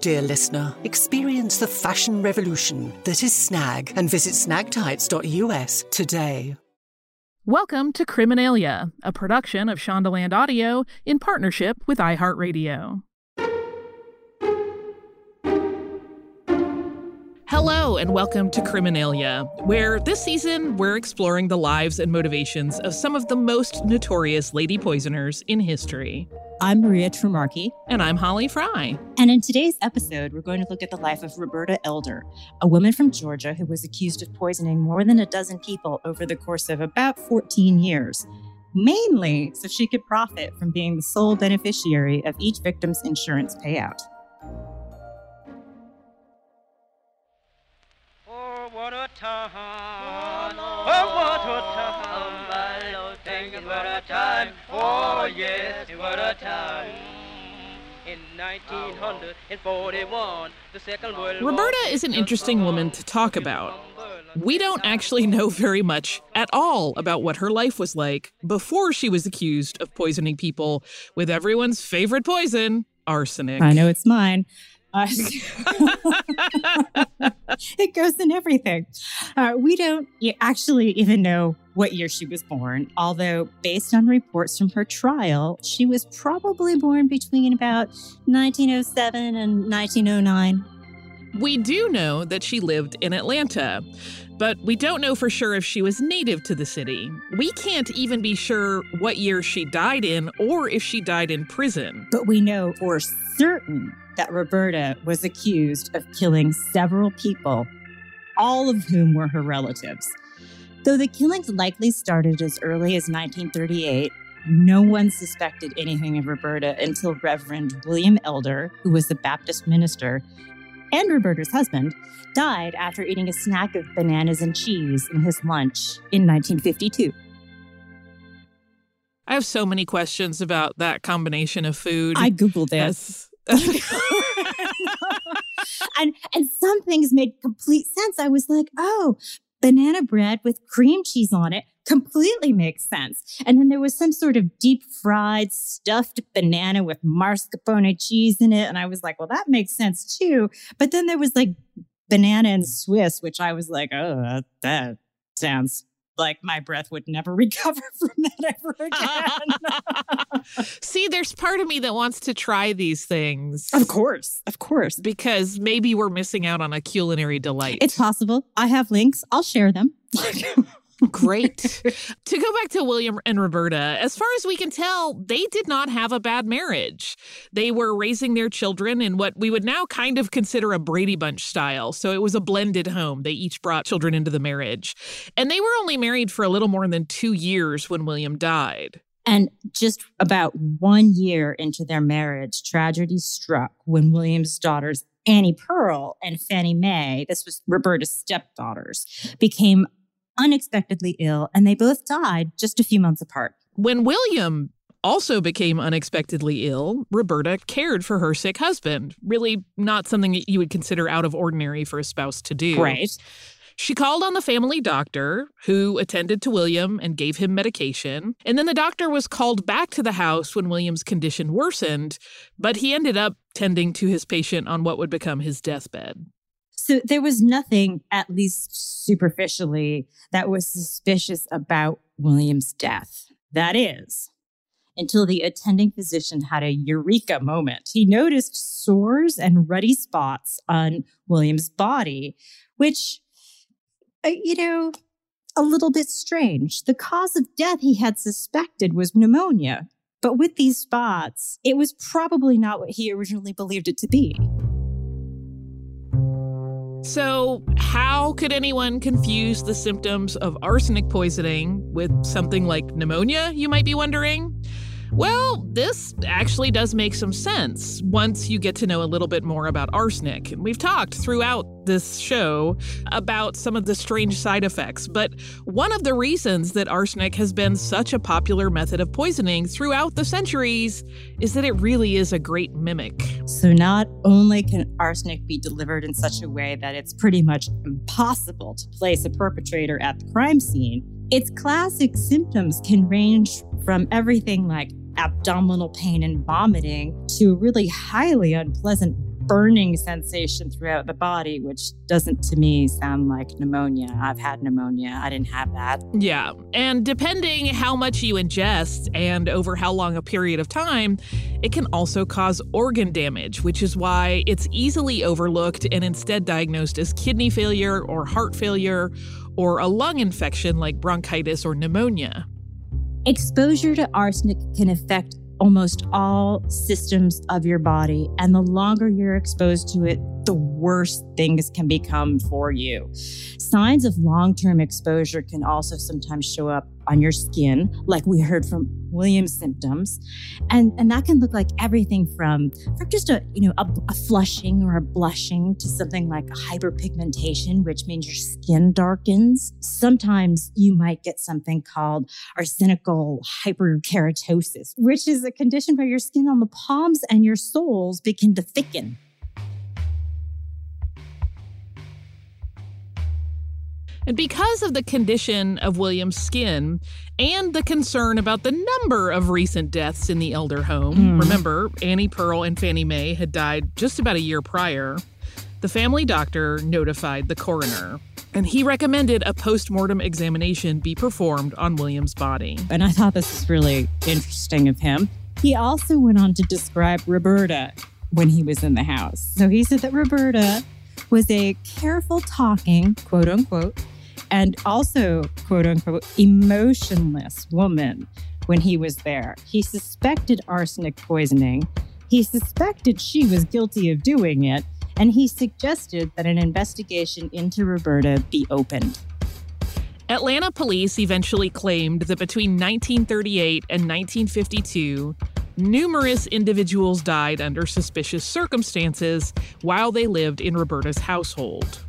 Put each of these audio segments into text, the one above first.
dear listener. Experience the fashion revolution that is Snag and visit snagtights.us today. Welcome to Criminalia, a production of Shondaland Audio in partnership with iHeartRadio. Hello, and welcome to Criminalia, where this season we're exploring the lives and motivations of some of the most notorious lady poisoners in history. I'm Maria Tremarki. And I'm Holly Fry. And in today's episode, we're going to look at the life of Roberta Elder, a woman from Georgia who was accused of poisoning more than a dozen people over the course of about 14 years, mainly so she could profit from being the sole beneficiary of each victim's insurance payout. What a time! Oh, what a time! My Lord, oh, thank you, what a time! Oh, yes, what a time! In 1941, the Second World War Roberta is an interesting woman to talk about. We don't actually know very much at all about what her life was like before she was accused of poisoning people with everyone's favorite poison, arsenic. I know it's mine. Uh, it goes in everything. Uh, we don't actually even know what year she was born, although, based on reports from her trial, she was probably born between about 1907 and 1909. We do know that she lived in Atlanta, but we don't know for sure if she was native to the city. We can't even be sure what year she died in or if she died in prison. But we know for certain that Roberta was accused of killing several people, all of whom were her relatives. Though the killings likely started as early as 1938, no one suspected anything of Roberta until Reverend William Elder, who was a Baptist minister, and Roberta's husband, died after eating a snack of bananas and cheese in his lunch in 1952. I have so many questions about that combination of food. I Googled this. And and some things made complete sense. I was like, oh, banana bread with cream cheese on it, completely makes sense. And then there was some sort of deep fried stuffed banana with mascarpone cheese in it. And I was like, well, that makes sense too. But then there was like banana and Swiss, which I was like, oh, that sounds like my breath would never recover from that ever again. See, there's part of me that wants to try these things. Of course, of course. Because maybe we're missing out on a culinary delight. It's possible. I have links. I'll share them. Great. to go back to William and Roberta, as far as we can tell, they did not have a bad marriage. They were raising their children in what we would now kind of consider a Brady Bunch style. So it was a blended home. They each brought children into the marriage. And they were only married for a little more than two years when William died. And just about one year into their marriage, tragedy struck when William's daughters, Annie Pearl and Fannie Mae, this was Roberta's stepdaughters, became unexpectedly ill, and they both died just a few months apart. When William also became unexpectedly ill, Roberta cared for her sick husband. Really, not something that you would consider out of ordinary for a spouse to do. Right. She called on the family doctor, who attended to William and gave him medication. And then the doctor was called back to the house when William's condition worsened, but he ended up tending to his patient on what would become his deathbed. So there was nothing, at least superficially, that was suspicious about William's death. That is, until the attending physician had a eureka moment. He noticed sores and ruddy spots on William's body, which, uh, you know, a little bit strange. The cause of death he had suspected was pneumonia, but with these spots, it was probably not what he originally believed it to be. So, how could anyone confuse the symptoms of arsenic poisoning with something like pneumonia, you might be wondering? Well, this actually does make some sense once you get to know a little bit more about arsenic. And we've talked throughout this show about some of the strange side effects, but one of the reasons that arsenic has been such a popular method of poisoning throughout the centuries is that it really is a great mimic. So, not only can arsenic be delivered in such a way that it's pretty much impossible to place a perpetrator at the crime scene, its classic symptoms can range from everything like abdominal pain and vomiting to really highly unpleasant burning sensation throughout the body, which doesn't to me sound like pneumonia. I've had pneumonia. I didn't have that. Yeah. And depending how much you ingest and over how long a period of time, it can also cause organ damage, which is why it's easily overlooked and instead diagnosed as kidney failure or heart failure or a lung infection like bronchitis or pneumonia. Exposure to arsenic can affect almost all systems of your body. And the longer you're exposed to it, the worse things can become for you. Signs of long term exposure can also sometimes show up on your skin, like we heard from William's symptoms. And, and that can look like everything from, from just a, you know, a, a flushing or a blushing to something like hyperpigmentation, which means your skin darkens. Sometimes you might get something called arsenical hyperkeratosis, which is a condition where your skin on the palms and your soles begin to thicken. And because of the condition of William's skin and the concern about the number of recent deaths in the elder home, mm. remember, Annie Pearl and Fannie Mae had died just about a year prior, the family doctor notified the coroner. And he recommended a post mortem examination be performed on William's body. And I thought this was really interesting of him. He also went on to describe Roberta when he was in the house. So he said that Roberta was a careful talking, quote unquote, and also, quote unquote, emotionless woman when he was there. He suspected arsenic poisoning. He suspected she was guilty of doing it. And he suggested that an investigation into Roberta be opened. Atlanta police eventually claimed that between 1938 and 1952, numerous individuals died under suspicious circumstances while they lived in Roberta's household.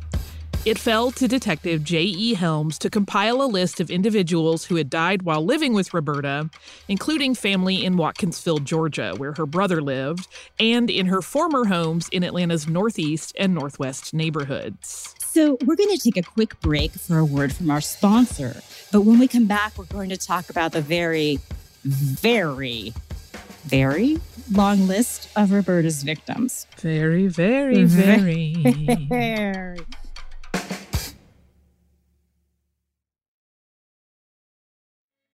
It fell to Detective J.E. Helms to compile a list of individuals who had died while living with Roberta, including family in Watkinsville, Georgia, where her brother lived, and in her former homes in Atlanta's northeast and northwest neighborhoods. So, we're going to take a quick break for a word from our sponsor. But when we come back, we're going to talk about the very, very, very long list of Roberta's victims. Very, very, very. very.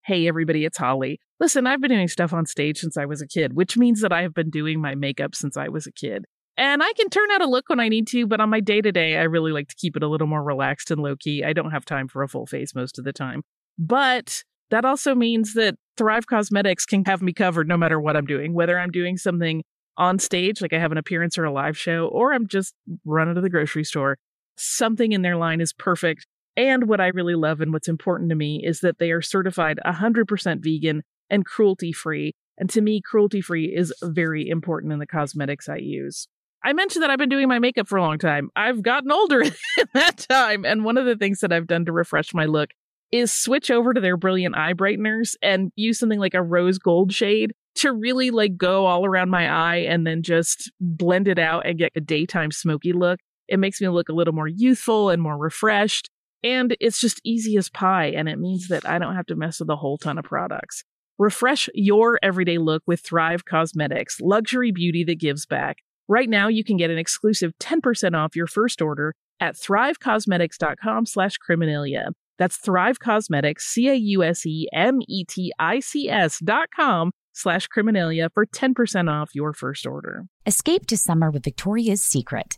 Hey, everybody, it's Holly. Listen, I've been doing stuff on stage since I was a kid, which means that I have been doing my makeup since I was a kid. And I can turn out a look when I need to, but on my day to day, I really like to keep it a little more relaxed and low key. I don't have time for a full face most of the time. But that also means that Thrive Causemetics can have me covered no matter what I'm doing, whether I'm doing something on stage, like I have an appearance or a live show, or I'm just running to the grocery store. Something in their line is perfect. And what I really love and what's important to me is that they are certified 100% vegan and cruelty free. And to me, cruelty free is very important in the cosmetics I use. I mentioned that I've been doing my makeup for a long time. I've gotten older in that time. And one of the things that I've done to refresh my look is switch over to their brilliant eye brighteners and use something like a rose gold shade to really like go all around my eye and then just blend it out and get a daytime smoky look. It makes me look a little more youthful and more refreshed. And it's just easy as pie. And it means that I don't have to mess with a whole ton of products. Refresh your everyday look with Thrive Causemetics, luxury beauty that gives back. Right now, you can get an exclusive 10% off your first order at thrivecausemetics.com slash criminalia. That's Thrive Causemetics, C-A-U-S-E-M-E-T-I-C-S dot com slash criminalia for 10% off your first order. Escape to summer with Victoria's Secret.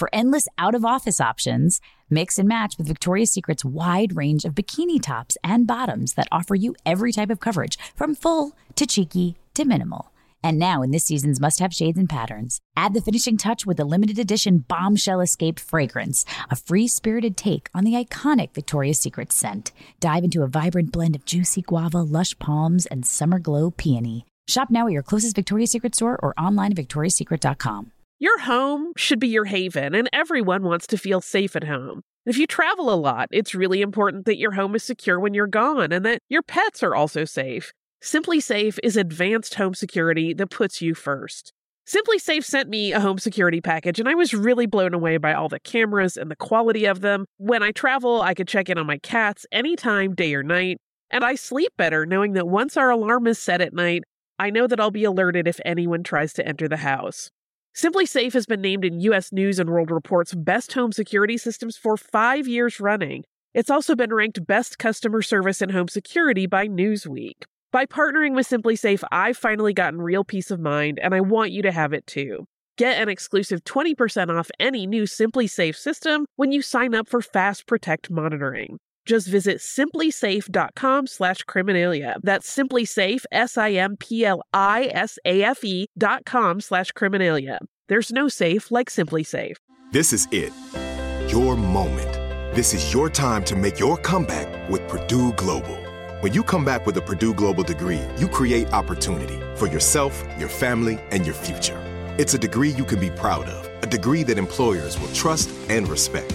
For endless out of office options, mix and match with Victoria's Secret's wide range of bikini tops and bottoms that offer you every type of coverage, from full to cheeky to minimal. And now, in this season's must have shades and patterns, add the finishing touch with the limited edition Bombshell Escape fragrance, a free spirited take on the iconic Victoria's Secret scent. Dive into a vibrant blend of juicy guava, lush palms, and summer glow peony. Shop now at your closest Victoria's Secret store or online at victoriassecret.com. Your home should be your haven, and everyone wants to feel safe at home. If you travel a lot, it's really important that your home is secure when you're gone and that your pets are also safe. SimpliSafe is advanced home security that puts you first. SimpliSafe sent me a home security package, and I was really blown away by all the cameras and the quality of them. When I travel, I could check in on my cats anytime, day or night, and I sleep better knowing that once our alarm is set at night, I know that I'll be alerted if anyone tries to enter the house. SimpliSafe has been named in US News and World Report's best home security systems for five years running. It's also been ranked best customer service in home security by Newsweek. By partnering with SimpliSafe, I've finally gotten real peace of mind, and I want you to have it too. Get an exclusive 20% off any new SimpliSafe system when you sign up for Fast Protect monitoring. Just visit simplisafe.com slash criminalia. That's simplisafe, S-I-M-P-L-I-S-A-F-E dot com slash criminalia. There's no safe like SimpliSafe. This is it. Your moment. This is your time to make your comeback with Purdue Global. When you come back with a Purdue Global degree, you create opportunity for yourself, your family, and your future. It's a degree you can be proud of, a degree that employers will trust and respect.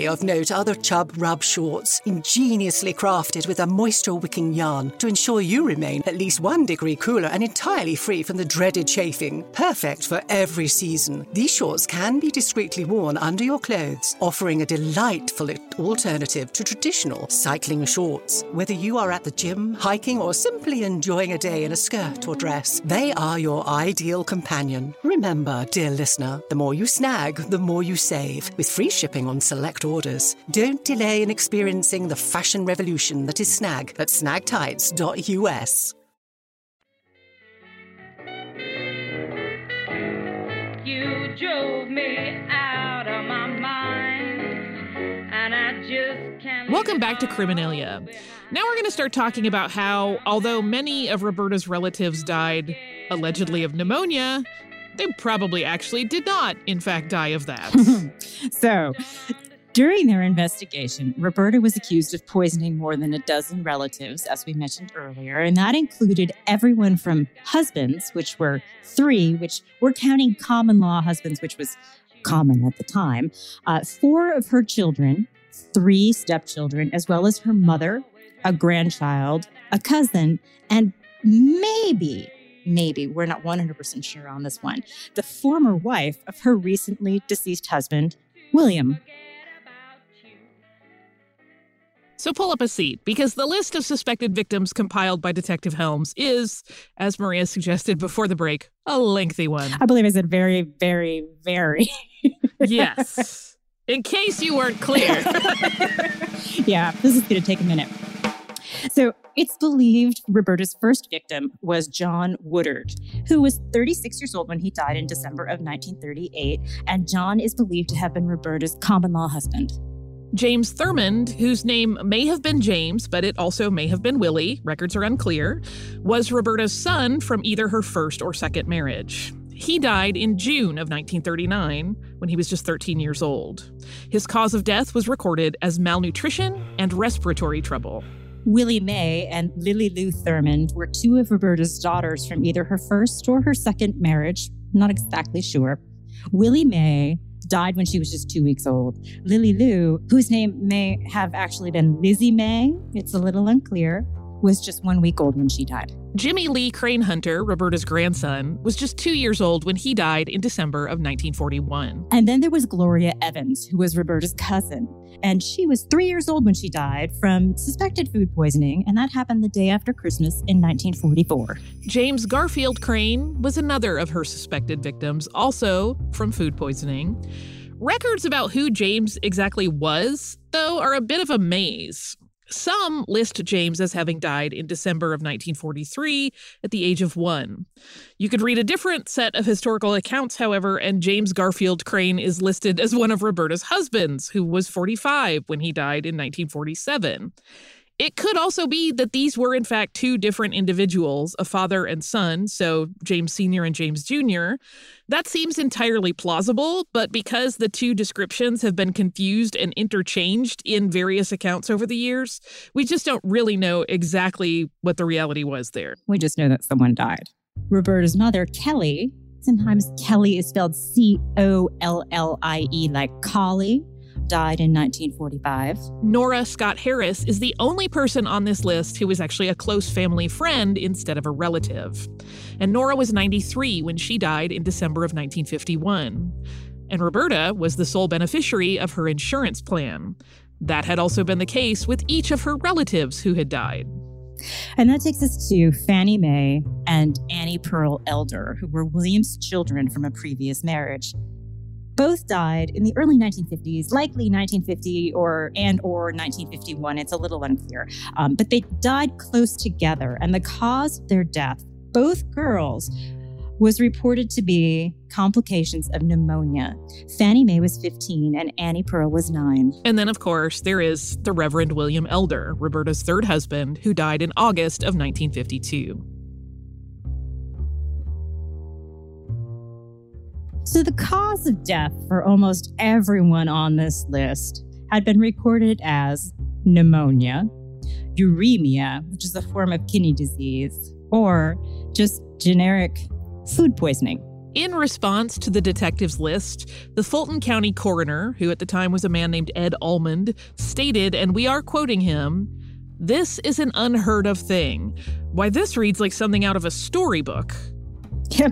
of note are the Chub Rub shorts, ingeniously crafted with a moisture wicking yarn to ensure you remain at least one degree cooler and entirely free from the dreaded chafing. Perfect for every season. These shorts can be discreetly worn under your clothes, offering a delightful alternative to traditional cycling shorts. Whether you are at the gym, hiking, or simply enjoying a day in a skirt or dress, they are your ideal companion. Remember, dear listener, the more you snag, the more you save, with free shipping on select orders. Don't delay in experiencing the fashion revolution that is Snag at snagtights.us. You drove me out Welcome back to Criminalia. Now we're going to start talking about how, although many of Roberta's relatives died allegedly of pneumonia, they probably actually did not, in fact, die of that. so, during their investigation, Roberta was accused of poisoning more than a dozen relatives, as we mentioned earlier, and that included everyone from husbands, which were three, which we're counting common law husbands, which was common at the time, uh, four of her children, three stepchildren, as well as her mother, a grandchild, a cousin, and maybe maybe, we're not 100% sure on this one, the former wife of her recently deceased husband, William. So pull up a seat because the list of suspected victims compiled by Detective Helms is, as Maria suggested before the break, a lengthy one. I believe I said very, very, very. yes. In case you weren't clear. yeah, this is going to take a minute. So it's believed Roberta's first victim was John Woodard, who was 36 years old when he died in December of 1938. And John is believed to have been Roberta's common law husband. James Thurmond, whose name may have been James, but it also may have been Willie, records are unclear, was Roberta's son from either her first or second marriage. He died in June of 1939 when he was just 13 years old. His cause of death was recorded as malnutrition and respiratory trouble. Willie May and Lily Lou Thurmond were two of Roberta's daughters from either her first or her second marriage, not exactly sure. Willie May died when she was just two weeks old. Lily Lou, whose name may have actually been Lizzie May, it's a little unclear, was just one week old when she died. Jimmy Lee Crane Hunter, Roberta's grandson, was just two years old when he died in December of 1941. And then there was Gloria Evans, who was Roberta's cousin. And she was three years old when she died from suspected food poisoning, and that happened the day after Christmas in 1944. James Garfield Crane was another of her suspected victims, also from food poisoning. Records about who James exactly was, though, are a bit of a maze. Some list James as having died in December of 1943 at the age of one. You could read a different set of historical accounts, however, and James Garfield Crane is listed as one of Roberta's husbands, who was 45 when he died in 1947. It could also be that these were, in fact, two different individuals, a father and son, so James Sr. and James Jr. That seems entirely plausible, but because the two descriptions have been confused and interchanged in various accounts over the years, we just don't really know exactly what the reality was there. We just know that someone died. Roberta's mother, Kelly, sometimes Kelly is spelled C O L L I E, like Collie died in 1945. Nora Scott Harris is the only person on this list who was actually a close family friend instead of a relative. And Nora was 93 when she died in December of 1951. And Roberta was the sole beneficiary of her insurance plan. That had also been the case with each of her relatives who had died. And that takes us to Fannie Mae and Annie Pearl Elder, who were William's children from a previous marriage. Both died in the early 1950s, likely 1950 or and or 1951. It's a little unclear, um, but they died close together, and the cause of their death, both girls, was reported to be complications of pneumonia. Fannie Mae was 15 and Annie Pearl was 9. And then, of course, there is the Reverend William Elder, Roberta's third husband, who died in August of 1952. So, the cause of death for almost everyone on this list had been recorded as pneumonia, uremia, which is a form of kidney disease, or just generic food poisoning. In response to the detective's list, the Fulton County coroner, who at the time was a man named Ed Almond, stated, and we are quoting him, This is an unheard of thing. Why, this reads like something out of a storybook.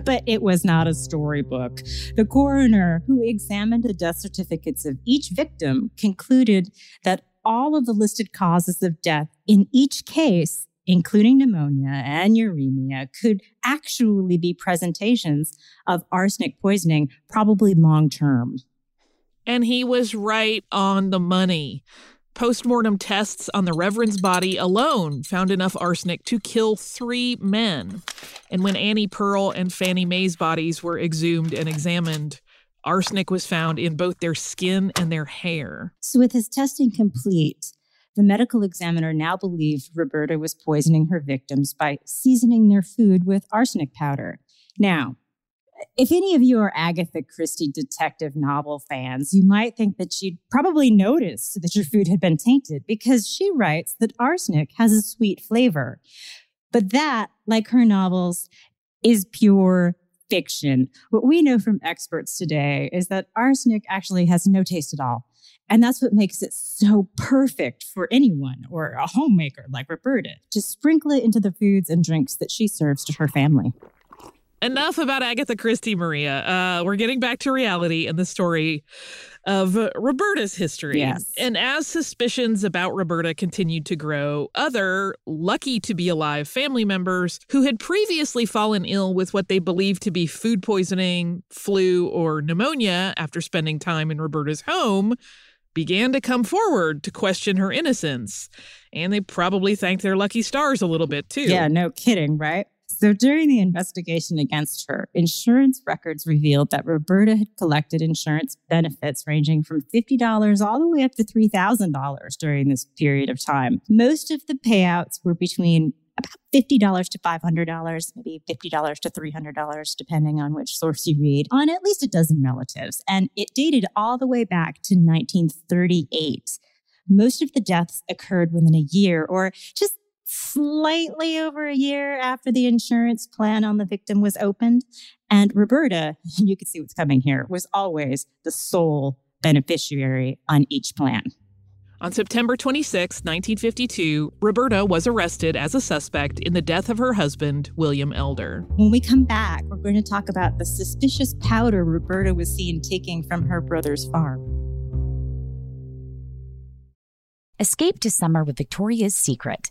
But it was not a storybook. The coroner, who examined the death certificates of each victim, concluded that all of the listed causes of death in each case including pneumonia and uremia, could actually be presentations of arsenic poisoning, probably long term. And he was right on the money. Postmortem tests on the Reverend's body alone found enough arsenic to kill three men. And when Annie Pearl and Fannie Mae's bodies were exhumed and examined, arsenic was found in both their skin and their hair. So, with his testing complete, the medical examiner now believed Roberta was poisoning her victims by seasoning their food with arsenic powder. Now, if any of you are Agatha Christie detective novel fans, you might think that she'd probably noticed that your food had been tainted because she writes that arsenic has a sweet flavor. But that, like her novels, is pure fiction. What we know from experts today is that arsenic actually has no taste at all. And that's what makes it so perfect for anyone or a homemaker like Roberta to sprinkle it into the foods and drinks that she serves to her family. Enough about Agatha Christie, Maria. Uh, we're getting back to reality and the story of Roberta's history. Yes. And as suspicions about Roberta continued to grow, other lucky to be alive family members who had previously fallen ill with what they believed to be food poisoning, flu, or pneumonia after spending time in Roberta's home began to come forward to question her innocence. And they probably thanked their lucky stars a little bit too. Yeah, no kidding, right? So during the investigation against her, insurance records revealed that Roberta had collected insurance benefits ranging from $50 all the way up to $3,000 during this period of time. Most of the payouts were between about $50 to $500, maybe $50 to $300, depending on which source you read, on at least a dozen relatives. And it dated all the way back to 1938. Most of the deaths occurred within a year or just slightly over a year after the insurance plan on the victim was opened. And Roberta, you can see what's coming here, was always the sole beneficiary on each plan. On September 26, 1952, Roberta was arrested as a suspect in the death of her husband, William Elder. When we come back, we're going to talk about the suspicious powder Roberta was seen taking from her brother's farm. Escape to summer with Victoria's Secret.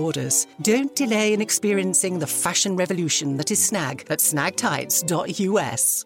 orders. Don't delay in experiencing the fashion revolution that is Snag at snagtights.us.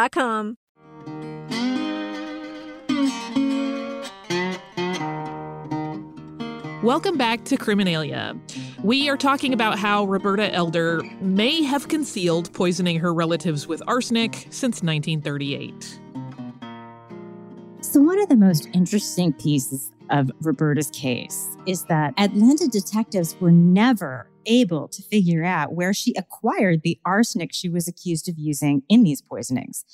A. Welcome back to Criminalia. We are talking about how Roberta Elder may have concealed poisoning her relatives with arsenic since 1938. So, one of the most interesting pieces of Roberta's case is that Atlanta detectives were never able to figure out where she acquired the arsenic she was accused of using in these poisonings.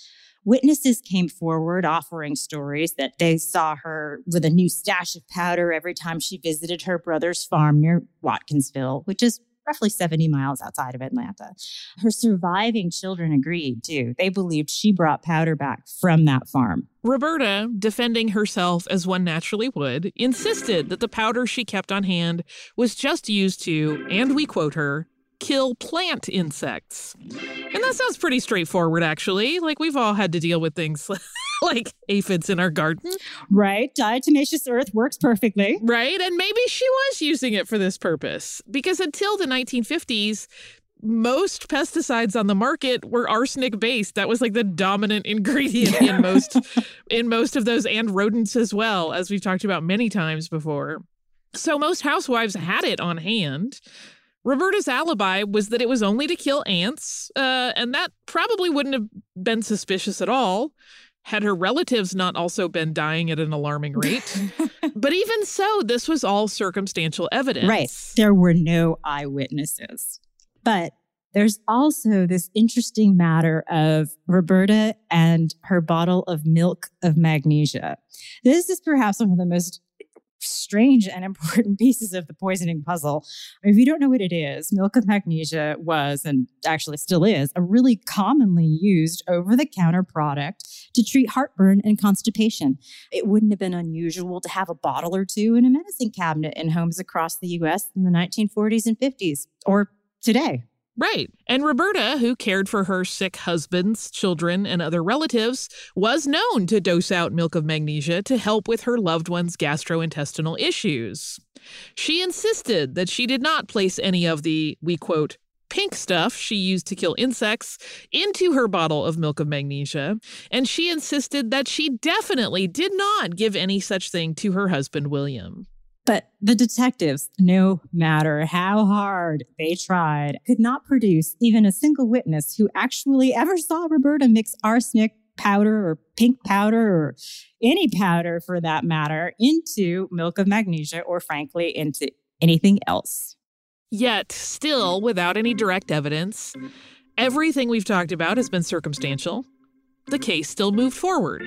Witnesses came forward offering stories that they saw her with a new stash of powder every time she visited her brother's farm near Watkinsville, which is roughly 70 miles outside of Atlanta. Her surviving children agreed too. They believed she brought powder back from that farm. Roberta, defending herself as one naturally would, insisted that the powder she kept on hand was just used to, and we quote her, kill plant insects. And that sounds pretty straightforward, actually. Like we've all had to deal with things like aphids in our garden. Right. Diatomaceous earth works perfectly. Right. And maybe she was using it for this purpose because until the 1950s, most pesticides on the market were arsenic based that was like the dominant ingredient in most in most of those and rodents as well as we've talked about many times before so most housewives had it on hand Roberta's alibi was that it was only to kill ants, uh, and that probably wouldn't have been suspicious at all had her relatives not also been dying at an alarming rate. but even so, this was all circumstantial evidence. Right. There were no eyewitnesses. But there's also this interesting matter of Roberta and her bottle of milk of magnesia. This is perhaps one of the most strange and important pieces of the poisoning puzzle. If you don't know what it is, milk of magnesia was, and actually still is, a really commonly used over the counter product to treat heartburn and constipation. It wouldn't have been unusual to have a bottle or two in a medicine cabinet in homes across the US in the 1940s and 50s, or today. Right. And Roberta, who cared for her sick husbands, children, and other relatives, was known to dose out milk of magnesia to help with her loved ones' gastrointestinal issues. She insisted that she did not place any of the, we quote, pink stuff she used to kill insects into her bottle of milk of magnesia, and she insisted that she definitely did not give any such thing to her husband, William. But the detectives, no matter how hard they tried, could not produce even a single witness who actually ever saw Roberta mix arsenic powder or pink powder or any powder for that matter into milk of magnesia or frankly into anything else. Yet, still without any direct evidence, everything we've talked about has been circumstantial. The case still moved forward.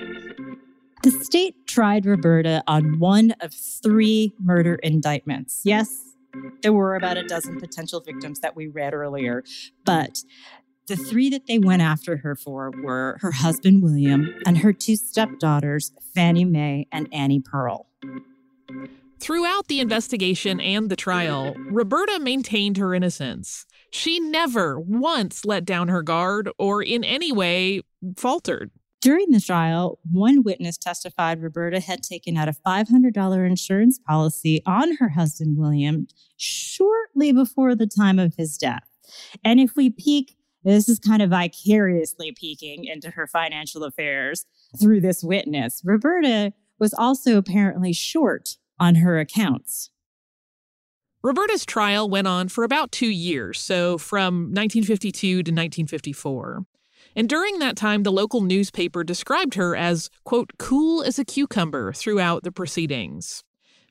The state tried Roberta on one of three murder indictments. Yes, there were about a dozen potential victims that we read earlier, but the three that they went after her for were her husband, William, and her two stepdaughters, Fannie Mae and Annie Pearl. Throughout the investigation and the trial, Roberta maintained her innocence. She never once let down her guard or in any way faltered. During the trial, one witness testified Roberta had taken out a $500 insurance policy on her husband, William, shortly before the time of his death. And if we peek, this is kind of vicariously peeking into her financial affairs through this witness. Roberta was also apparently short on her accounts. Roberta's trial went on for about two years, so from 1952 to 1954. And during that time, the local newspaper described her as, quote, cool as a cucumber throughout the proceedings.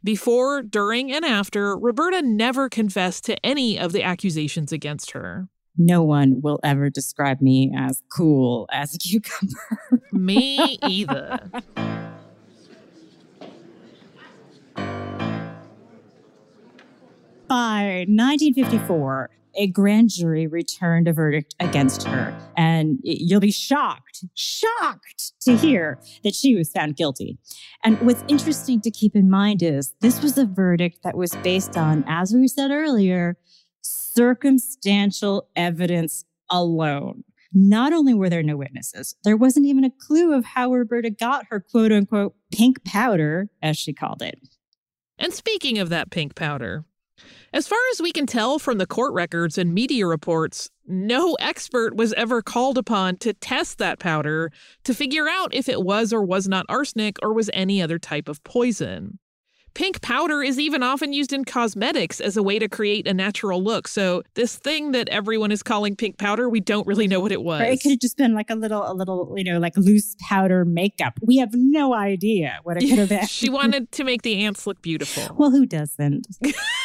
Before, during, and after, Roberta never confessed to any of the accusations against her. No one will ever describe me as cool as a cucumber. me either. By 1954, a grand jury returned a verdict against her. And you'll be shocked, shocked to hear that she was found guilty. And what's interesting to keep in mind is this was a verdict that was based on, as we said earlier, circumstantial evidence alone. Not only were there no witnesses, there wasn't even a clue of how Roberta got her quote unquote pink powder, as she called it. And speaking of that pink powder, as far as we can tell from the court records and media reports, no expert was ever called upon to test that powder to figure out if it was or was not arsenic or was any other type of poison. Pink powder is even often used in cosmetics as a way to create a natural look. So this thing that everyone is calling pink powder, we don't really know what it was. Right, it could have just been like a little, a little, you know, like loose powder makeup. We have no idea what it could have been. she wanted to make the ants look beautiful. Well, who doesn't?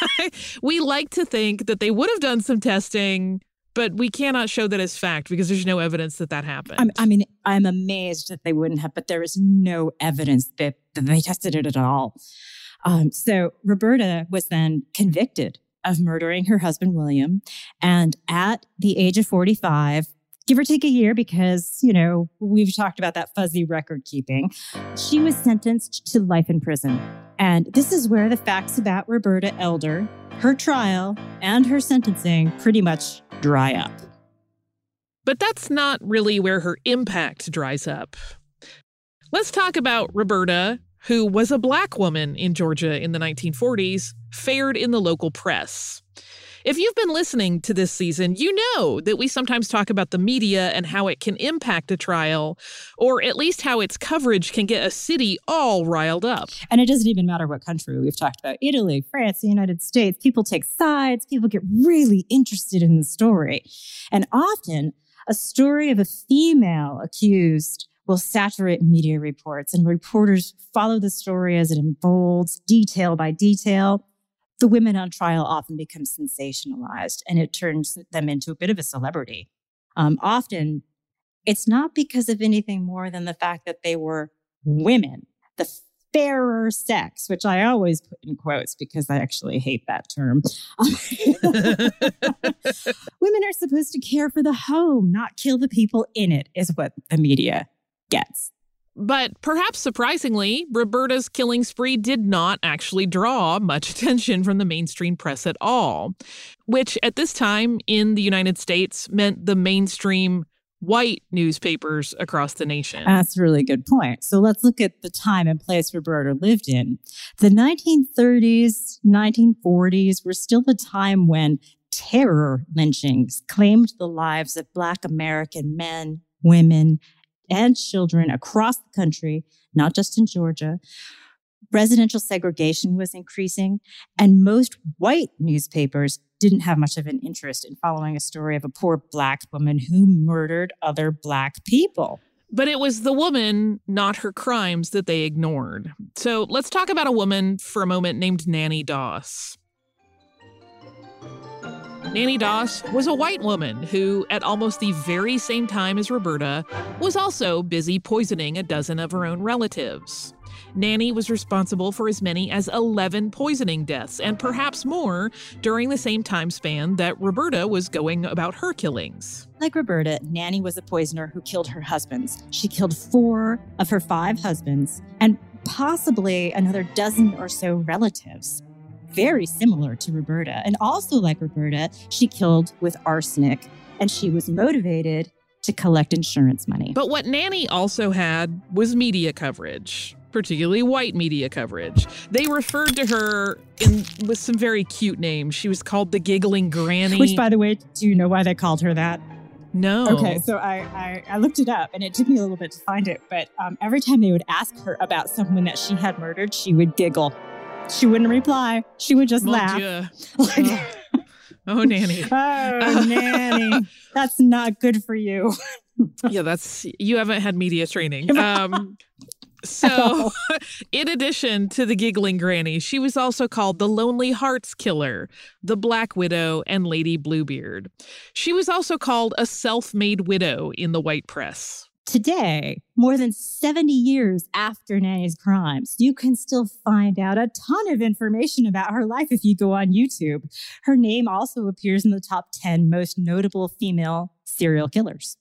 we like to think that they would have done some testing but we cannot show that as fact because there's no evidence that that happened. I'm, i mean, I'm amazed that they wouldn't have, but there is no evidence that, that they tested it at all. Um, so Roberta was then convicted of murdering her husband, William. And at the age of 45, give or take a year, because, you know, we've talked about that fuzzy record keeping, she was sentenced to life in prison. And this is where the facts about Roberta Elder, her trial, and her sentencing pretty much dry up. But that's not really where her impact dries up. Let's talk about Roberta who was a black woman in Georgia in the 1940s, fared in the local press. If you've been listening to this season, you know that we sometimes talk about the media and how it can impact a trial, or at least how its coverage can get a city all riled up. And it doesn't even matter what country. We've talked about Italy, France, the United States. People take sides, people get really interested in the story. And often, a story of a female accused will saturate media reports, and reporters follow the story as it unfolds, detail by detail. The women on trial often become sensationalized, and it turns them into a bit of a celebrity. Um, often, it's not because of anything more than the fact that they were women, the fairer sex, which I always put in quotes because I actually hate that term. Women are supposed to care for the home, not kill the people in it, is what the media gets. But perhaps surprisingly, Roberta's killing spree did not actually draw much attention from the mainstream press at all, which at this time in the United States meant the mainstream white newspapers across the nation. That's a really good point. So let's look at the time and place Roberta lived in. The 1930s, 1940s were still the time when terror lynchings claimed the lives of Black American men, women, and children across the country, not just in Georgia. residential segregation was increasing, and most white newspapers didn't have much of an interest in following a story of a poor black woman who murdered other black people. But it was the woman, not her crimes, that they ignored. So let's talk about a woman for a moment named Nanny Doss. Nanny Doss was a white woman who, at almost the very same time as Roberta, was also busy poisoning a dozen of her own relatives. Nanny was responsible for as many as 11 poisoning deaths, and perhaps more, during the same time span that Roberta was going about her killings. Like Roberta, Nanny was a poisoner who killed her husbands. She killed four of her five husbands and possibly another dozen or so relatives. Very similar to Roberta. And also like Roberta, she killed with arsenic and she was motivated to collect insurance money. But what Nanny also had was media coverage particularly white media coverage. They referred to her in with some very cute names. She was called the giggling granny. Which, by the way, do you know why they called her that? No. Okay, so I, I, I looked it up and it took me a little bit to find it. But um, every time they would ask her about someone that she had murdered, she would giggle. She wouldn't reply. She would just Mon laugh. Like, Oh, Nanny. oh, nanny, that's not good for you. yeah, that's you haven't had media training. Um, so, in addition to the giggling granny, she was also called the Lonely Hearts Killer, the Black Widow, and Lady Bluebeard. She was also called a self made widow in the white press. Today, more than 70 years after Nanny's crimes, you can still find out a ton of information about her life if you go on YouTube. Her name also appears in the top 10 most notable female serial killers.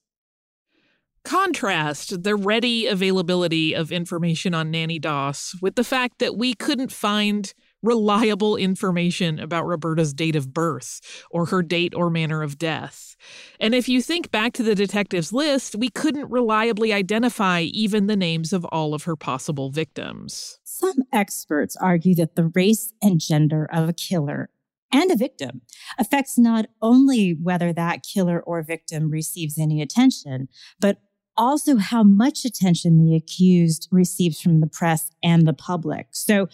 Contrast the ready availability of information on Nanny Doss with the fact that we couldn't find reliable information about Roberta's date of birth or her date or manner of death. And if you think back to the detective's list, we couldn't reliably identify even the names of all of her possible victims. Some experts argue that the race and gender of a killer and a victim affects not only whether that killer or victim receives any attention, but also how much attention the accused receives from the press and the public. So,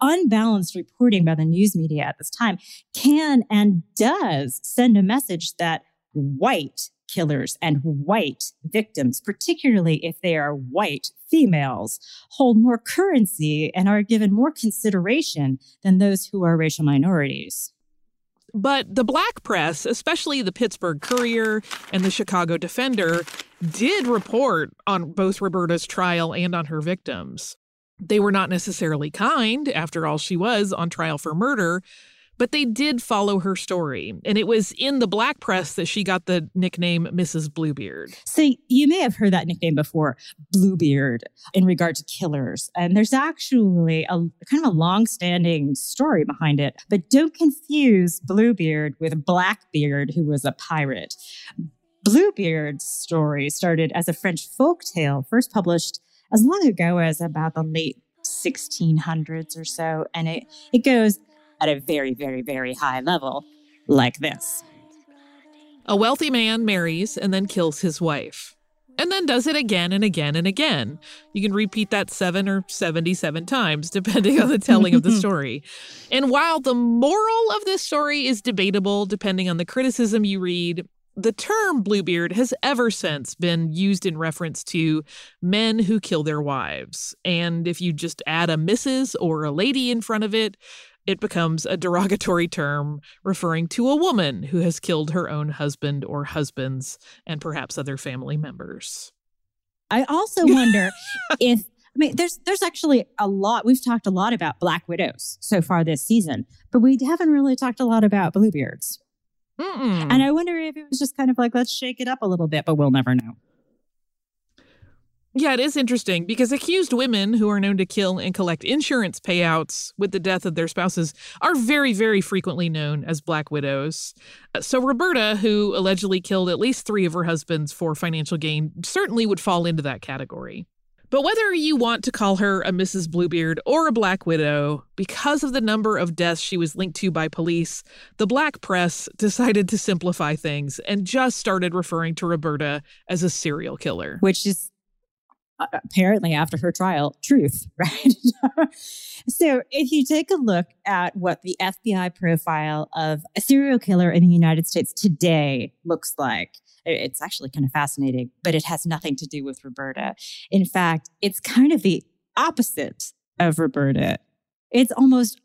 unbalanced reporting by the news media at this time can and does send a message that white killers and white victims, particularly if they are white females, hold more currency and are given more consideration than those who are racial minorities. But the black press, especially the Pittsburgh Courier and the Chicago Defender, did report on both Roberta's trial and on her victims. They were not necessarily kind, after all, she was on trial for murder, but they did follow her story. And it was in the black press that she got the nickname Mrs. Bluebeard. So you may have heard that nickname before, Bluebeard, in regard to killers. And there's actually a kind of a long-standing story behind it. But don't confuse Bluebeard with Blackbeard, who was a pirate. Bluebeard's story started as a French folk tale, first published as long ago as about the late 1600s or so. And it, it goes at a very, very, very high level like this. A wealthy man marries and then kills his wife, and then does it again and again and again. You can repeat that seven or 77 times, depending on the telling of the story. And while the moral of this story is debatable, depending on the criticism you read, the term Bluebeard has ever since been used in reference to men who kill their wives. And if you just add a Mrs. or a lady in front of it, it becomes a derogatory term referring to a woman who has killed her own husband or husbands and perhaps other family members. I also wonder if I mean there's there's actually a lot we've talked a lot about black widows so far this season, but we haven't really talked a lot about bluebeards. Mm-mm. And I wonder if it was just kind of like let's shake it up a little bit, but we'll never know. Yeah, it is interesting because accused women who are known to kill and collect insurance payouts with the death of their spouses are very, very frequently known as black widows. Uh, So, Roberta, who allegedly killed at least three of her husbands for financial gain, certainly would fall into that category. But whether you want to call her a Mrs. Bluebeard or a Black Widow, because of the number of deaths she was linked to by police, the black press decided to simplify things and just started referring to Roberta as a serial killer. Which is uh, apparently after her trial, truth, right? so if you take a look at what the FBI profile of a serial killer in the United States today looks like, it's actually kind of fascinating, but it has nothing to do with Roberta. In fact, it's kind of the opposite of Roberta. It's almost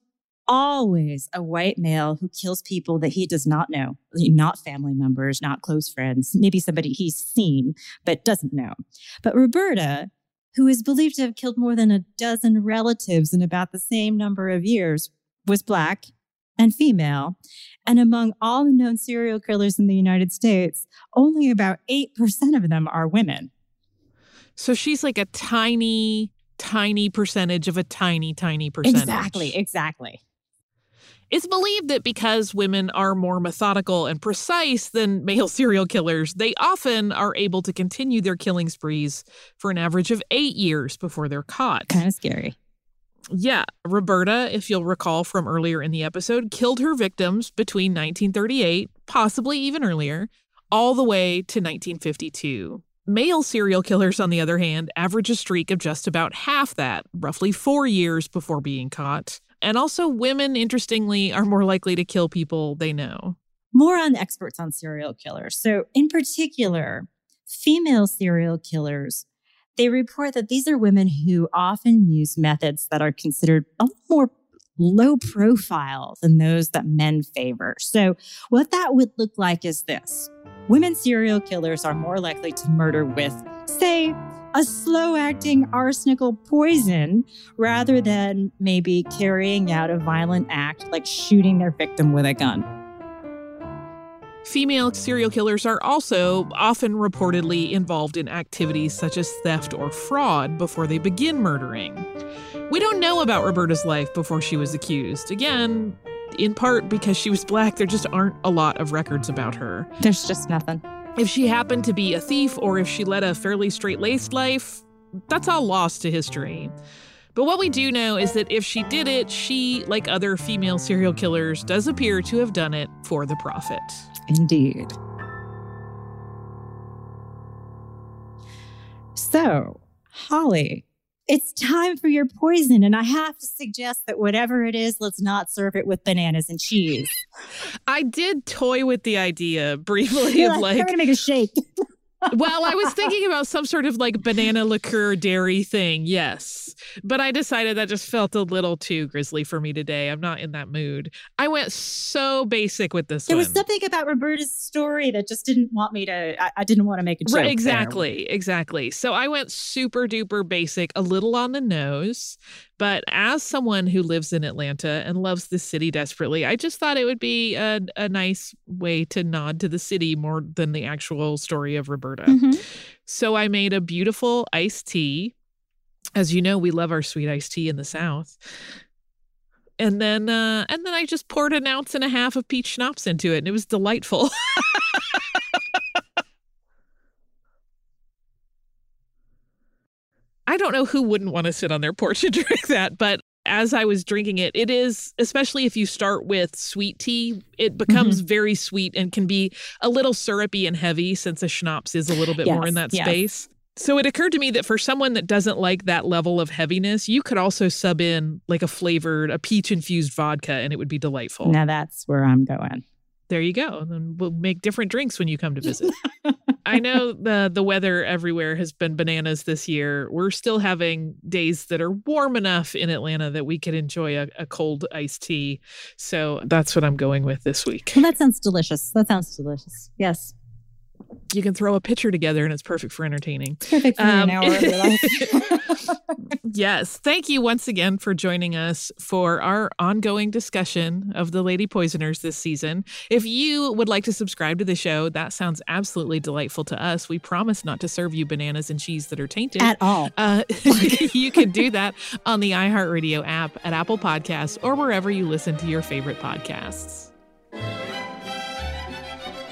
always a white male who kills people that he does not know, not family members, not close friends, maybe somebody he's seen but doesn't know. But Roberta, who is believed to have killed more than a dozen relatives in about the same number of years, was black and female. And among all the known serial killers in the United States, only about 8% of them are women. So she's like a tiny, tiny percentage of a tiny, tiny percentage. Exactly, exactly. It's believed that because women are more methodical and precise than male serial killers, they often are able to continue their killing sprees for an average of eight years before they're caught. Kind of scary. Yeah, Roberta, if you'll recall from earlier in the episode, killed her victims between 1938, possibly even earlier, all the way to 1952. Male serial killers, on the other hand, average a streak of just about half that, roughly four years before being caught. And also, women, interestingly, are more likely to kill people they know. More on experts on serial killers. So, in particular, female serial killers, they report that these are women who often use methods that are considered a more low profile than those that men favor. So, what that would look like is this women serial killers are more likely to murder with, say, a slow acting arsenical poison rather than maybe carrying out a violent act like shooting their victim with a gun. Female serial killers are also often reportedly involved in activities such as theft or fraud before they begin murdering. We don't know about Roberta's life before she was accused. Again, in part because she was black, there just aren't a lot of records about her. There's just nothing. If she happened to be a thief or if she led a fairly straight laced life, that's all lost to history. But what we do know is that if she did it, she, like other female serial killers, does appear to have done it for the profit. Indeed. So, Holly, it's time for your poison. And I have to suggest that whatever it is, let's not serve it with bananas and cheese. I did toy with the idea briefly You're of like, like, I'm going to make a shake. well, I was thinking about some sort of like banana liqueur dairy thing, yes. But I decided that just felt a little too grisly for me today. I'm not in that mood. I went so basic with this There one. was something about Roberta's story that just didn't want me to, I, I didn't want to make a joke. Right, there. exactly, exactly. So I went super duper basic, a little on the nose. But as someone who lives in Atlanta and loves the city desperately, I just thought it would be a, a nice way to nod to the city more than the actual story of Roberta. Mhm. So I made a beautiful iced tea. As you know, we love our sweet iced tea in the South. And then uh and then I just poured an ounce and a half of peach schnapps into it and it was delightful. I don't know who wouldn't want to sit on their porch and drink that, but as I was drinking it, it is, especially if you start with sweet tea, it becomes mm-hmm. very sweet and can be a little syrupy and heavy since a schnapps is a little bit more in Yes, that yes. space. So it occurred to me that for someone that doesn't like that level of heaviness, you could also sub in like a flavored, a peach infused vodka and it would be delightful. Now that's where I'm going. There you go. And then we'll make different drinks when you come to visit. I know the the weather everywhere has been bananas this year. We're still having days that are warm enough in Atlanta that we could enjoy a, a cold iced tea. So that's what I'm going with this week. Well, that sounds delicious. That sounds delicious. Yes. You can throw a pitcher together and it's perfect for entertaining. Perfect for an Um, hour of your life. Yes. Thank you once again for joining us for our ongoing discussion of the Lady Poisoners this season. If you would like to subscribe to the show, that sounds absolutely delightful to us. We promise not to serve you bananas and cheese that are tainted At all. Uh, you can do that on the iHeartRadio app, at Apple Podcasts, or wherever you listen to your favorite podcasts.